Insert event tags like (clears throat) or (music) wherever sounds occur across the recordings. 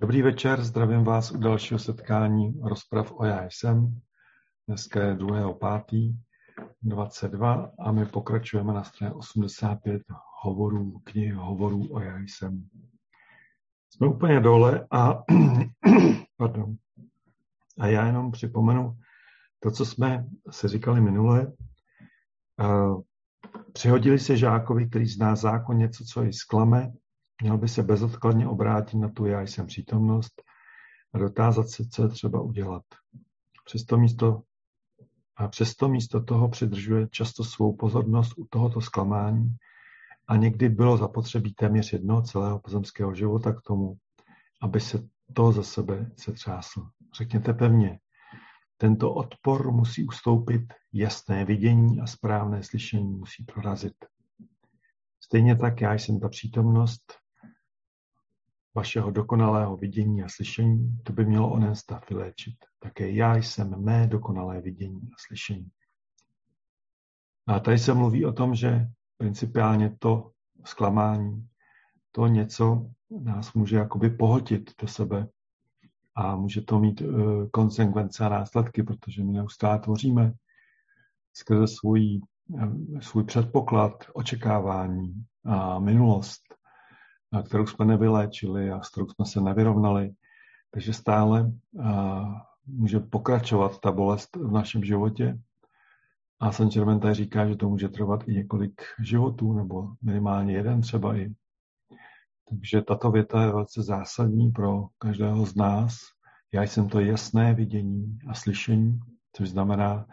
Dobrý večer, zdravím vás u dalšího setkání rozprav o já jsem. Dneska je 2.5.22 a my pokračujeme na straně 85 hovorů, knihy hovorů o já jsem. Jsme úplně dole a, (clears throat) pardon, a já jenom připomenu to, co jsme se říkali minule. Přihodili se žákovi, který zná zákon něco, co ji sklame, Měl by se bezodkladně obrátit na tu já jsem přítomnost a dotázat se, co je třeba udělat. Přesto místo, a přesto místo toho přidržuje často svou pozornost u tohoto zklamání a někdy bylo zapotřebí téměř jednoho celého pozemského života k tomu, aby se to za sebe se třásl. Řekněte pevně, tento odpor musí ustoupit, jasné vidění a správné slyšení musí prorazit. Stejně tak já jsem ta přítomnost, vašeho dokonalého vidění a slyšení, to by mělo onen stav vyléčit. Také já jsem mé dokonalé vidění a slyšení. A tady se mluví o tom, že principiálně to zklamání, to něco nás může jakoby pohotit do sebe a může to mít uh, konsekvence a následky, protože my neustále tvoříme skrze svůj, uh, svůj předpoklad, očekávání a minulost kterou jsme nevyléčili a s kterou jsme se nevyrovnali. Takže stále může pokračovat ta bolest v našem životě. A Saint Germain říká, že to může trvat i několik životů, nebo minimálně jeden třeba i. Takže tato věta je velice zásadní pro každého z nás. Já jsem to jasné vidění a slyšení, což znamená,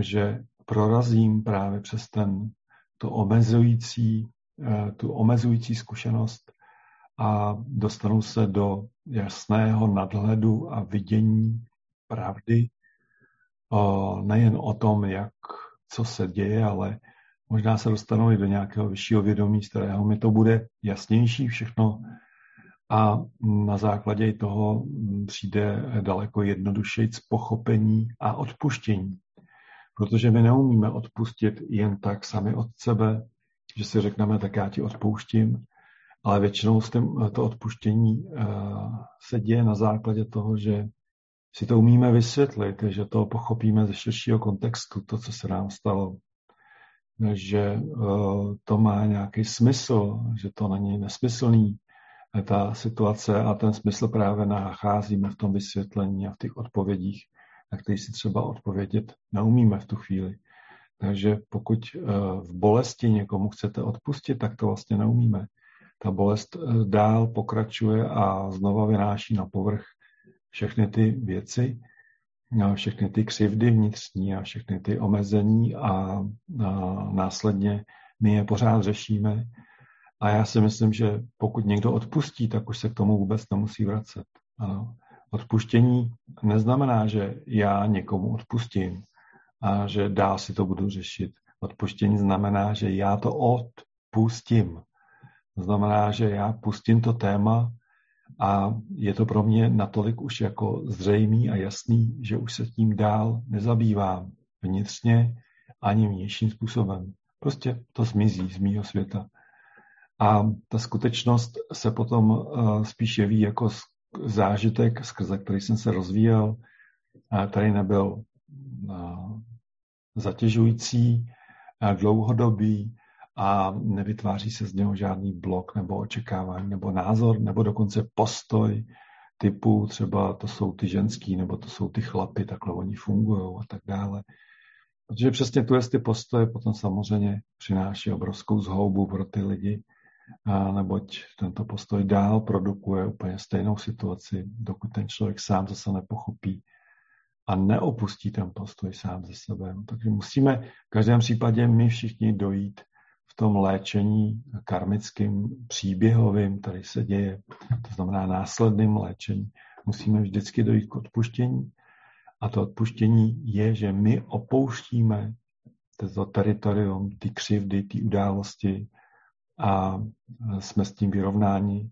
že prorazím právě přes ten, to omezující, tu omezující zkušenost a dostanu se do jasného nadhledu a vidění pravdy, nejen o tom, jak, co se děje, ale možná se dostanu i do nějakého vyššího vědomí, z kterého mi to bude jasnější všechno a na základě toho přijde daleko jednodušeji pochopení a odpuštění. Protože my neumíme odpustit jen tak sami od sebe, že si řekneme, tak já ti odpouštím, ale většinou s tím, to odpuštění uh, se děje na základě toho, že si to umíme vysvětlit, že to pochopíme ze širšího kontextu, to, co se nám stalo. Že uh, to má nějaký smysl, že to není nesmyslný, ta situace a ten smysl právě nacházíme v tom vysvětlení a v těch odpovědích, na které si třeba odpovědět neumíme v tu chvíli. Takže pokud uh, v bolesti někomu chcete odpustit, tak to vlastně neumíme ta bolest eh, dál pokračuje a znova vynáší na povrch všechny ty věci, všechny ty křivdy vnitřní a všechny ty omezení a, a následně my je pořád řešíme. A já si myslím, že pokud někdo odpustí, tak už se k tomu vůbec nemusí vracet. Ano. Odpuštění neznamená, že já někomu odpustím a že dál si to budu řešit. Odpuštění znamená, že já to odpustím. Znamená, že já pustím to téma a je to pro mě natolik už jako zřejmý a jasný, že už se tím dál nezabývám vnitřně ani vnějším způsobem. Prostě to zmizí z mýho světa. A ta skutečnost se potom uh, spíš jeví jako zážitek, skrze který jsem se rozvíjel, který nebyl uh, zatěžující, dlouhodobý, a nevytváří se z něho žádný blok nebo očekávání nebo názor nebo dokonce postoj typu třeba to jsou ty ženský nebo to jsou ty chlapy, takhle oni fungují a tak dále. Protože přesně tu ty postoje potom samozřejmě přináší obrovskou zhoubu pro ty lidi, a neboť tento postoj dál produkuje úplně stejnou situaci, dokud ten člověk sám zase nepochopí a neopustí ten postoj sám ze sebe. Takže musíme v každém případě my všichni dojít v tom léčení karmickým příběhovým, který se děje, to znamená následným léčení, musíme vždycky dojít k odpuštění. A to odpuštění je, že my opouštíme to teritorium, ty křivdy, ty události a jsme s tím vyrovnáni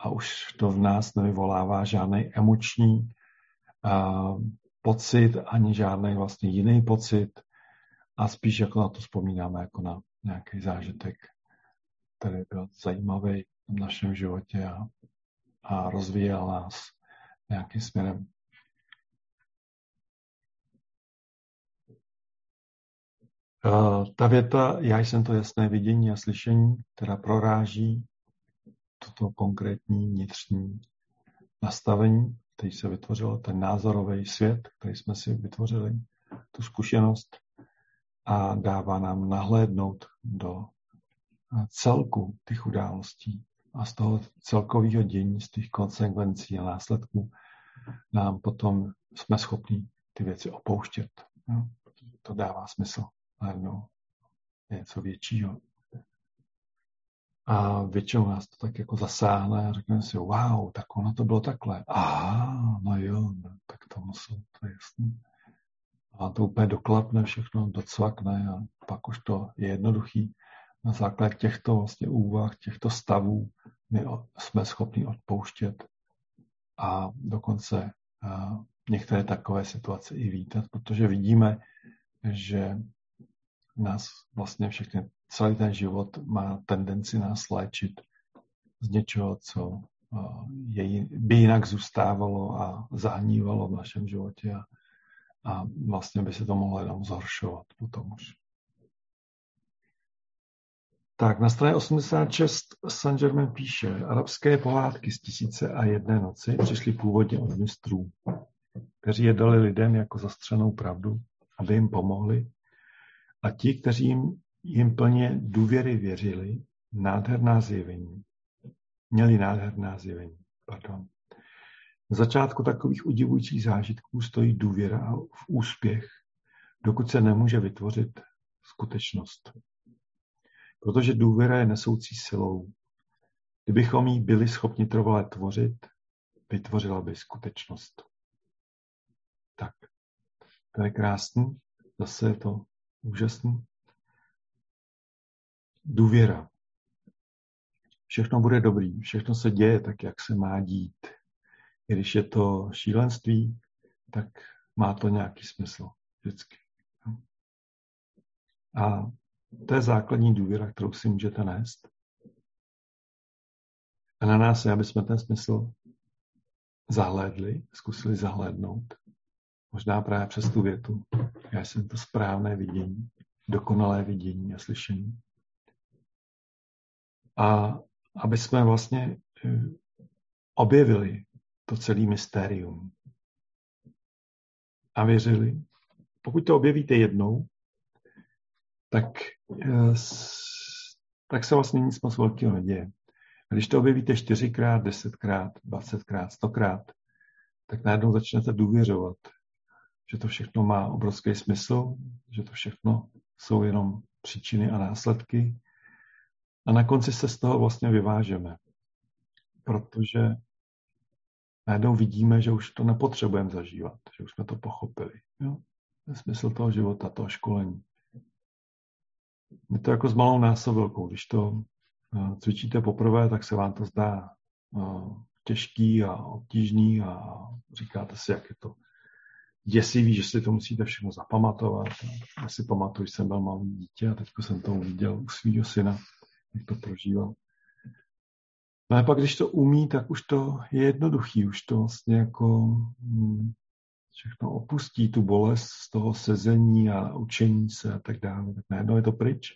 a už to v nás nevyvolává žádný emoční pocit, ani žádný vlastně jiný pocit a spíš jako na to vzpomínáme jako na nějaký zážitek, který byl zajímavý v našem životě a, a rozvíjel nás nějakým směrem. Ta věta, já jsem to jasné vidění a slyšení, která proráží toto konkrétní vnitřní nastavení, který se vytvořilo, ten názorový svět, který jsme si vytvořili, tu zkušenost a dává nám nahlédnout do celku těch událostí a z toho celkového dění, z těch konsekvencí a následků nám potom jsme schopni ty věci opouštět. No, to dává smysl najednou něco většího. A většinou nás to tak jako zasáhne a řekneme si, wow, tak ono to bylo takhle. A no jo, no, tak to musí, to je jasný. A to úplně doklapne všechno, docvakne a pak už to je jednoduchý. Na základě těchto vlastně úvah, těchto stavů my jsme schopni odpouštět a dokonce a některé takové situace i vítat, protože vidíme, že nás vlastně všechny, celý ten život má tendenci nás léčit z něčeho, co je, by jinak zůstávalo a zahnívalo v našem životě a, a vlastně by se to mohlo jenom zhoršovat potom už. Tak, na straně 86 Saint Germain píše, arabské pohádky z tisíce a jedné noci přišly původně od mistrů, kteří je dali lidem jako zastřenou pravdu, aby jim pomohli a ti, kteří jim, jim plně důvěry věřili, nádherná zjevení. Měli nádherná zjevení. Pardon. Na začátku takových udivujících zážitků stojí důvěra v úspěch, dokud se nemůže vytvořit skutečnost. Protože důvěra je nesoucí silou. Kdybychom ji byli schopni trvale tvořit, vytvořila by skutečnost. Tak, to je krásný. Zase je to Úžasný. Důvěra. Všechno bude dobrý, všechno se děje tak, jak se má dít. I když je to šílenství, tak má to nějaký smysl vždycky. A to je základní důvěra, kterou si můžete nést. A na nás je, aby jsme ten smysl zahlédli, zkusili zahlédnout Možná právě přes tu větu. Já jsem to správné vidění, dokonalé vidění a slyšení. A aby jsme vlastně eh, objevili to celé mystérium a věřili. Pokud to objevíte jednou, tak, eh, tak se vlastně nic moc velkého neděje. A když to objevíte čtyřikrát, desetkrát, dvacetkrát, stokrát, tak najednou začnete důvěřovat, že to všechno má obrovský smysl, že to všechno jsou jenom příčiny a následky. A na konci se z toho vlastně vyvážeme, protože najednou vidíme, že už to nepotřebujeme zažívat, že už jsme to pochopili. Jo? To je smysl toho života, toho školení. Je to jako s malou násobilkou. Když to eh, cvičíte poprvé, tak se vám to zdá eh, těžký a obtížný a říkáte si, jak je to děsivý, že si to musíte všechno zapamatovat. Já si pamatuju, že jsem byl malý dítě a teď jsem to uviděl u svého syna, jak to prožíval. No a pak, když to umí, tak už to je jednoduchý, už to vlastně jako hm, všechno opustí tu bolest z toho sezení a učení se a tak dále. Tak najednou je to pryč.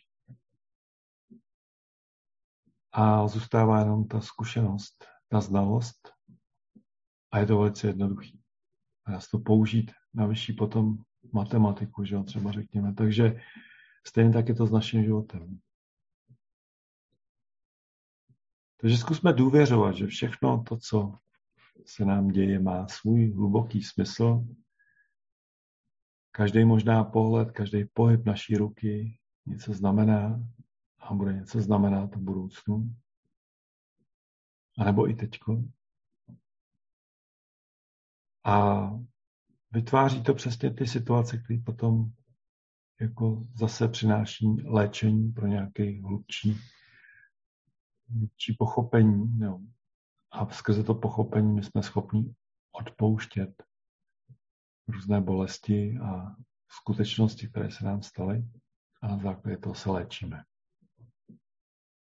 A zůstává jenom ta zkušenost, ta znalost a je to velice jednoduchý a se to použít na vyšší potom matematiku, že jo, třeba řekněme. Takže stejně tak je to s naším životem. Takže zkusme důvěřovat, že všechno to, co se nám děje, má svůj hluboký smysl. Každý možná pohled, každý pohyb naší ruky něco znamená a bude něco znamenat v budoucnu. A nebo i teďko. A vytváří to přesně ty situace, které potom jako zase přináší léčení pro nějaké hlubší, hlubší pochopení. Jo. A skrze to pochopení my jsme schopni odpouštět různé bolesti a skutečnosti, které se nám staly a na základě toho se léčíme.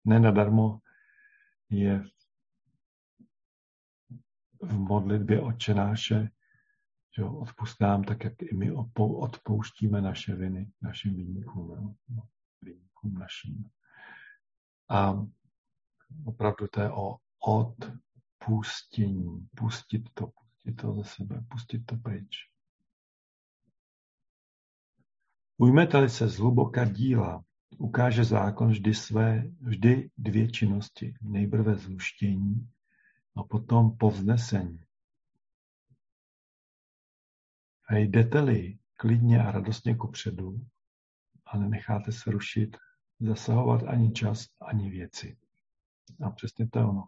Nenadarmo je v modlitbě očenáše, že odpust nám tak, jak i my odpouštíme naše viny našim výnikům, no, výnikům našim. A opravdu to je o odpustění. Pustit to, pustit to ze sebe, pustit to pryč. Ujmete-li se zhluboka díla, ukáže zákon vždy své, vždy dvě činnosti. Nejprve zhuštění a potom povznesení. A jdete-li klidně a radostně kupředu a nenecháte se rušit, zasahovat ani čas, ani věci. A přesně to je ono.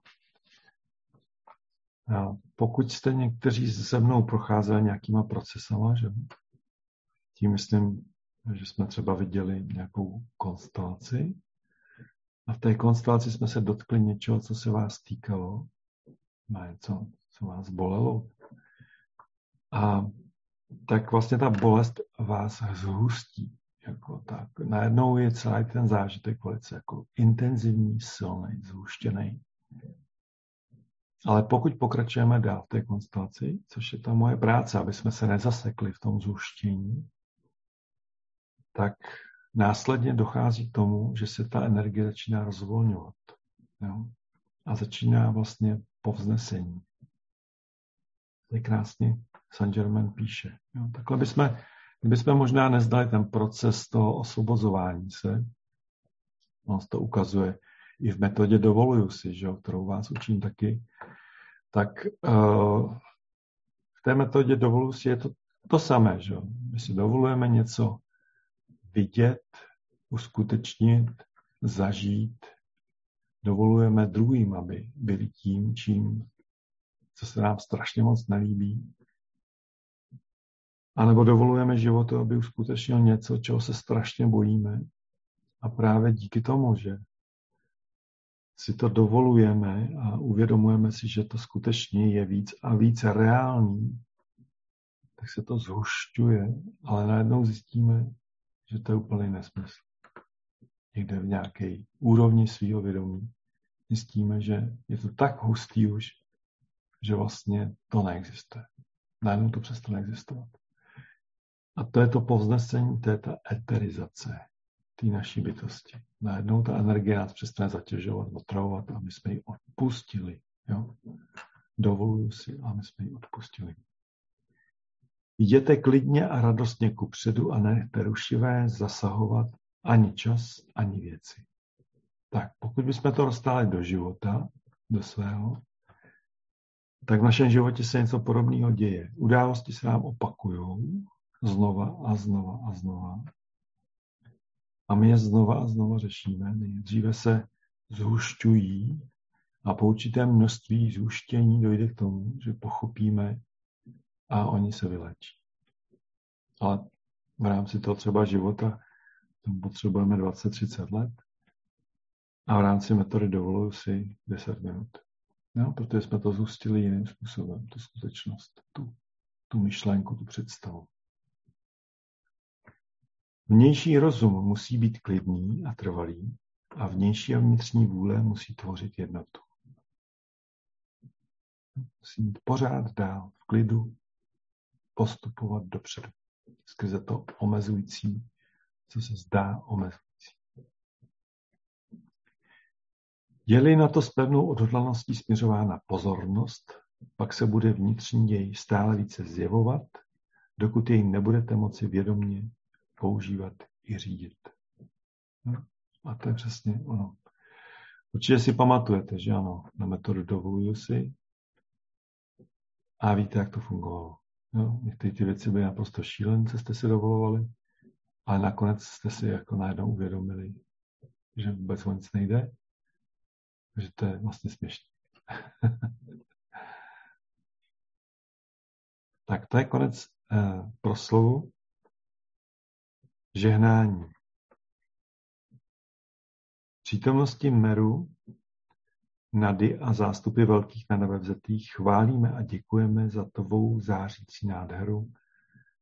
Pokud jste někteří se mnou procházeli nějakýma procesama, že tím myslím, že jsme třeba viděli nějakou konstelaci a v té konstelaci jsme se dotkli něčeho, co se vás týkalo, něco, co vás bolelo. A tak vlastně ta bolest vás zhustí. Jako tak. Najednou je celý ten zážitek velice jako intenzivní, silný, zhuštěný. Ale pokud pokračujeme dál v té konstelaci, což je ta moje práce, aby jsme se nezasekli v tom zhuštění, tak následně dochází k tomu, že se ta energie začíná rozvolňovat. Jo? A začíná vlastně povznesení. je krásně Saint Germain píše. Jo? Takhle bychom, kdybychom možná nezdali ten proces toho osvobozování se, on to ukazuje i v metodě dovoluju si, že, kterou vás učím taky, tak uh, v té metodě dovoluju si je to to samé. Že? My si dovolujeme něco vidět, uskutečnit, zažít. Dovolujeme druhým, aby byli tím, čím, co se nám strašně moc nelíbí. A nebo dovolujeme životu, aby uskutečnil něco, čeho se strašně bojíme. A právě díky tomu, že si to dovolujeme a uvědomujeme si, že to skutečně je víc a víc reálný, tak se to zhušťuje, ale najednou zjistíme, že to je úplný nesmysl. Někde v nějaké úrovni svého vědomí zjistíme, že je to tak hustý už, že vlastně to neexistuje. Najednou to přestane existovat. A to je to povznesení, to je ta eterizace té naší bytosti. Najednou ta energie nás přestane zatěžovat, otravovat a my jsme ji odpustili. Jo? Dovoluju si a my jsme ji odpustili. Jděte klidně a radostně ku předu a nechte rušivé zasahovat ani čas, ani věci. Tak, pokud bychom to dostali do života, do svého, tak v našem životě se něco podobného děje. Události se nám opakují znova a znova a znova. A my je znova a znova řešíme. Nejdříve se zhušťují a po určitém množství zhuštění dojde k tomu, že pochopíme a oni se vylečí. Ale v rámci toho třeba života tomu potřebujeme 20-30 let a v rámci metody dovoluju si 10 minut. No, protože jsme to zhustili jiným způsobem, tu skutečnost, tu, tu myšlenku, tu představu. Vnější rozum musí být klidný a trvalý a vnější a vnitřní vůle musí tvořit jednotu. Musí být pořád dál v klidu, postupovat dopředu. Skrze to omezující, co se zdá omezující. Je-li na to s pevnou odhodlaností směřována pozornost, pak se bude vnitřní děj stále více zjevovat, dokud jej nebudete moci vědomně používat i řídit. No, a to je přesně ono. Určitě si pamatujete, že ano, na metodu dovoluju si a víte, jak to fungovalo. No, některé ty věci byly naprosto šílence, jste si dovolovali, ale nakonec jste si jako najednou uvědomili, že vůbec o nic nejde, že to je vlastně směšné. (laughs) tak to je konec eh, proslovu. Žehnání. Přítomnosti Meru, Nady a zástupy velkých nadevzetých chválíme a děkujeme za tvou zářící nádheru,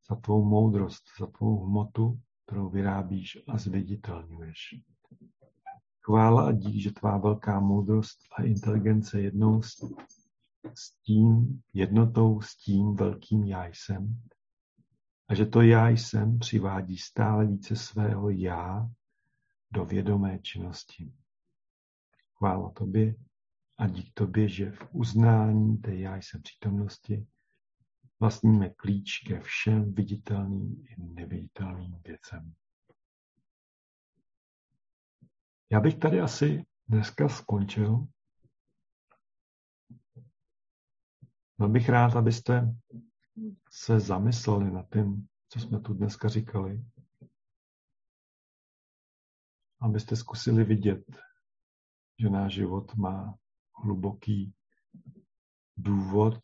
za tvou moudrost, za tvou hmotu, kterou vyrábíš a zviditelňuješ. Chvála a dík, že tvá velká moudrost a inteligence jednou s tím jednotou, s tím velkým já jsem. A že to já jsem přivádí stále více svého já do vědomé činnosti. Chvála tobě a dík tobě, že v uznání té já jsem přítomnosti vlastníme klíč ke všem viditelným i neviditelným věcem. Já bych tady asi dneska skončil. Byl bych rád, abyste se zamysleli nad tím, co jsme tu dneska říkali. Abyste zkusili vidět, že náš život má hluboký důvod.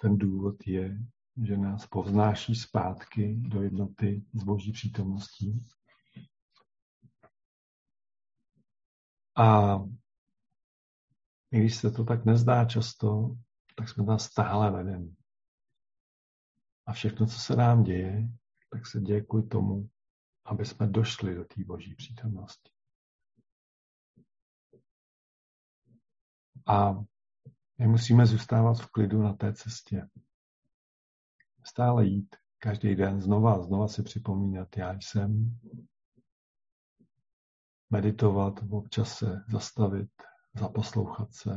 Ten důvod je, že nás povznáší zpátky do jednoty s Boží přítomností. A i když se to tak nezdá často, tak jsme tam stále vedení. A všechno, co se nám děje, tak se děje kvůli tomu, aby jsme došli do té boží přítomnosti. A my musíme zůstávat v klidu na té cestě. Stále jít každý den znova znova si připomínat, já jsem, meditovat, občas se zastavit, zaposlouchat se,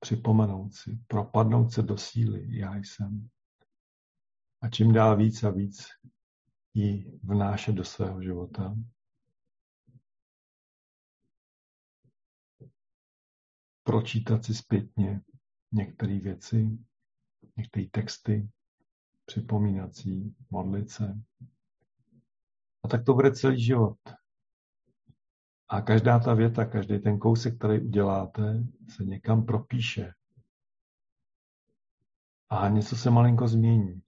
připomenout si, propadnout se do síly, já jsem. A čím dál víc a víc ji vnášet do svého života. Pročítat si zpětně některé věci, některé texty, připomínat si, modlit se. A tak to bude celý život. A každá ta věta, každý ten kousek, který uděláte, se někam propíše. A něco se malinko změní.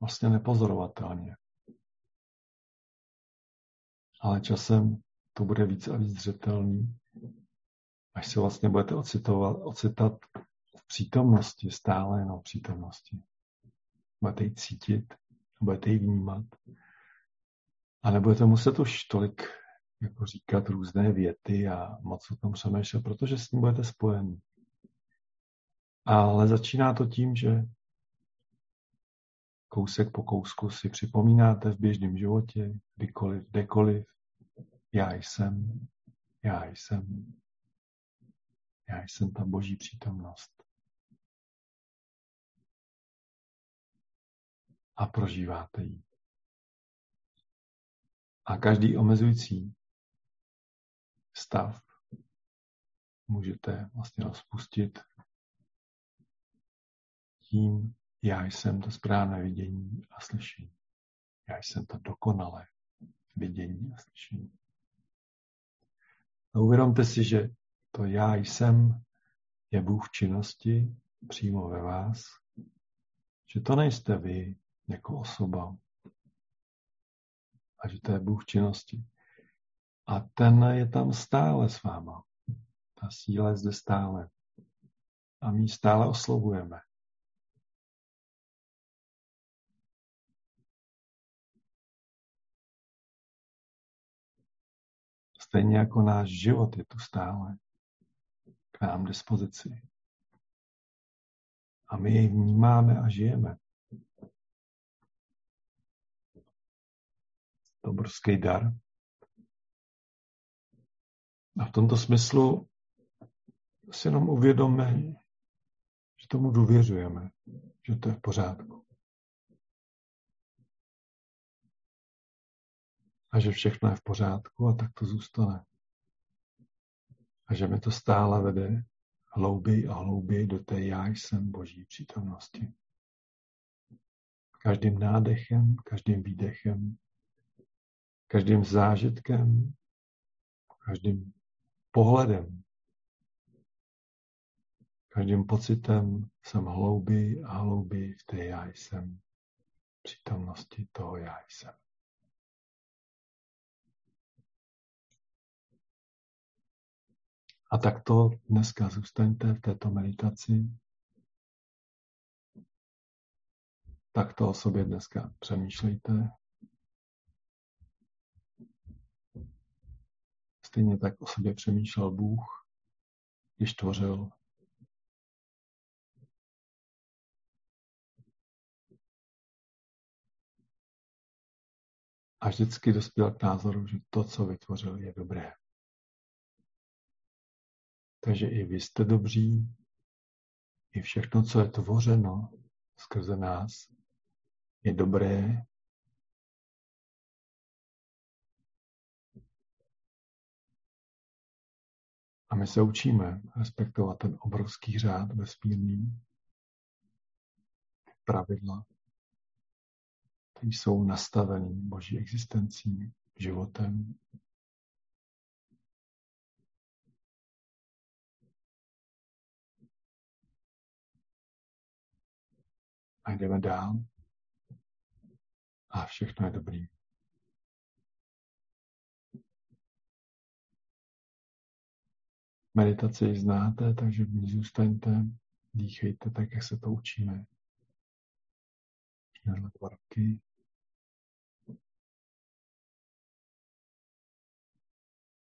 Vlastně nepozorovatelně. Ale časem to bude víc a víc zřetelný, až se vlastně budete ocitovat, ocitat v přítomnosti, stále jenom v přítomnosti. Budete ji cítit, budete ji vnímat. A nebudete muset už tolik jako říkat různé věty a moc o tom přemýšlet, protože s ním budete spojení. Ale začíná to tím, že kousek po kousku si připomínáte v běžném životě, kdykoliv, kdekoliv, já jsem, já jsem, já jsem ta boží přítomnost. A prožíváte ji. A každý omezující stav můžete vlastně rozpustit tím, já jsem to správné vidění a slyšení. Já jsem to dokonalé vidění a slyšení. A uvědomte si, že to já jsem je Bůh činnosti přímo ve vás, že to nejste vy jako osoba a že to je Bůh činnosti. A ten je tam stále s váma. Ta síla je zde stále. A my ji stále oslovujeme. Stejně jako náš život je tu stále k nám dispozici. A my jej vnímáme a žijeme. To obrovský dar. A v tomto smyslu si jenom uvědomme, že tomu důvěřujeme, že to je v pořádku. A že všechno je v pořádku a tak to zůstane. A že mi to stále vede hlouběji a hlouběji do té já jsem Boží přítomnosti. Každým nádechem, každým výdechem, každým zážitkem, každým pohledem, každým pocitem jsem hlouběji a hlouběji v té já jsem, přítomnosti toho já jsem. A tak to dneska zůstaňte v této meditaci. Tak to o sobě dneska přemýšlejte. Stejně tak o sobě přemýšlel Bůh. když tvořil. A vždycky dospěl k názoru, že to, co vytvořil, je dobré. Takže i vy jste dobří, i všechno, co je tvořeno skrze nás, je dobré. A my se učíme respektovat ten obrovský řád vesmírný, pravidla, které jsou nastavený boží existencí, životem, a jdeme dál a všechno je dobrý. Meditaci znáte, takže v ní zůstaňte, dýchejte tak, jak se to učíme. Tyhle dva roky.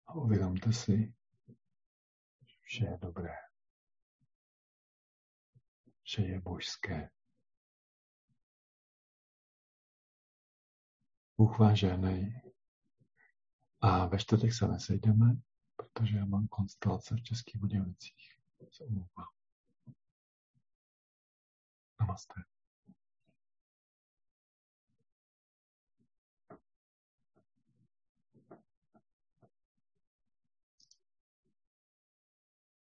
A uvědomte si, že vše je dobré. Vše je božské. Bůh vás žehnej. A ve čtvrtek se nesejdeme, protože já mám konstelace v Českých Budějovicích. Se omlouvám. Namaste.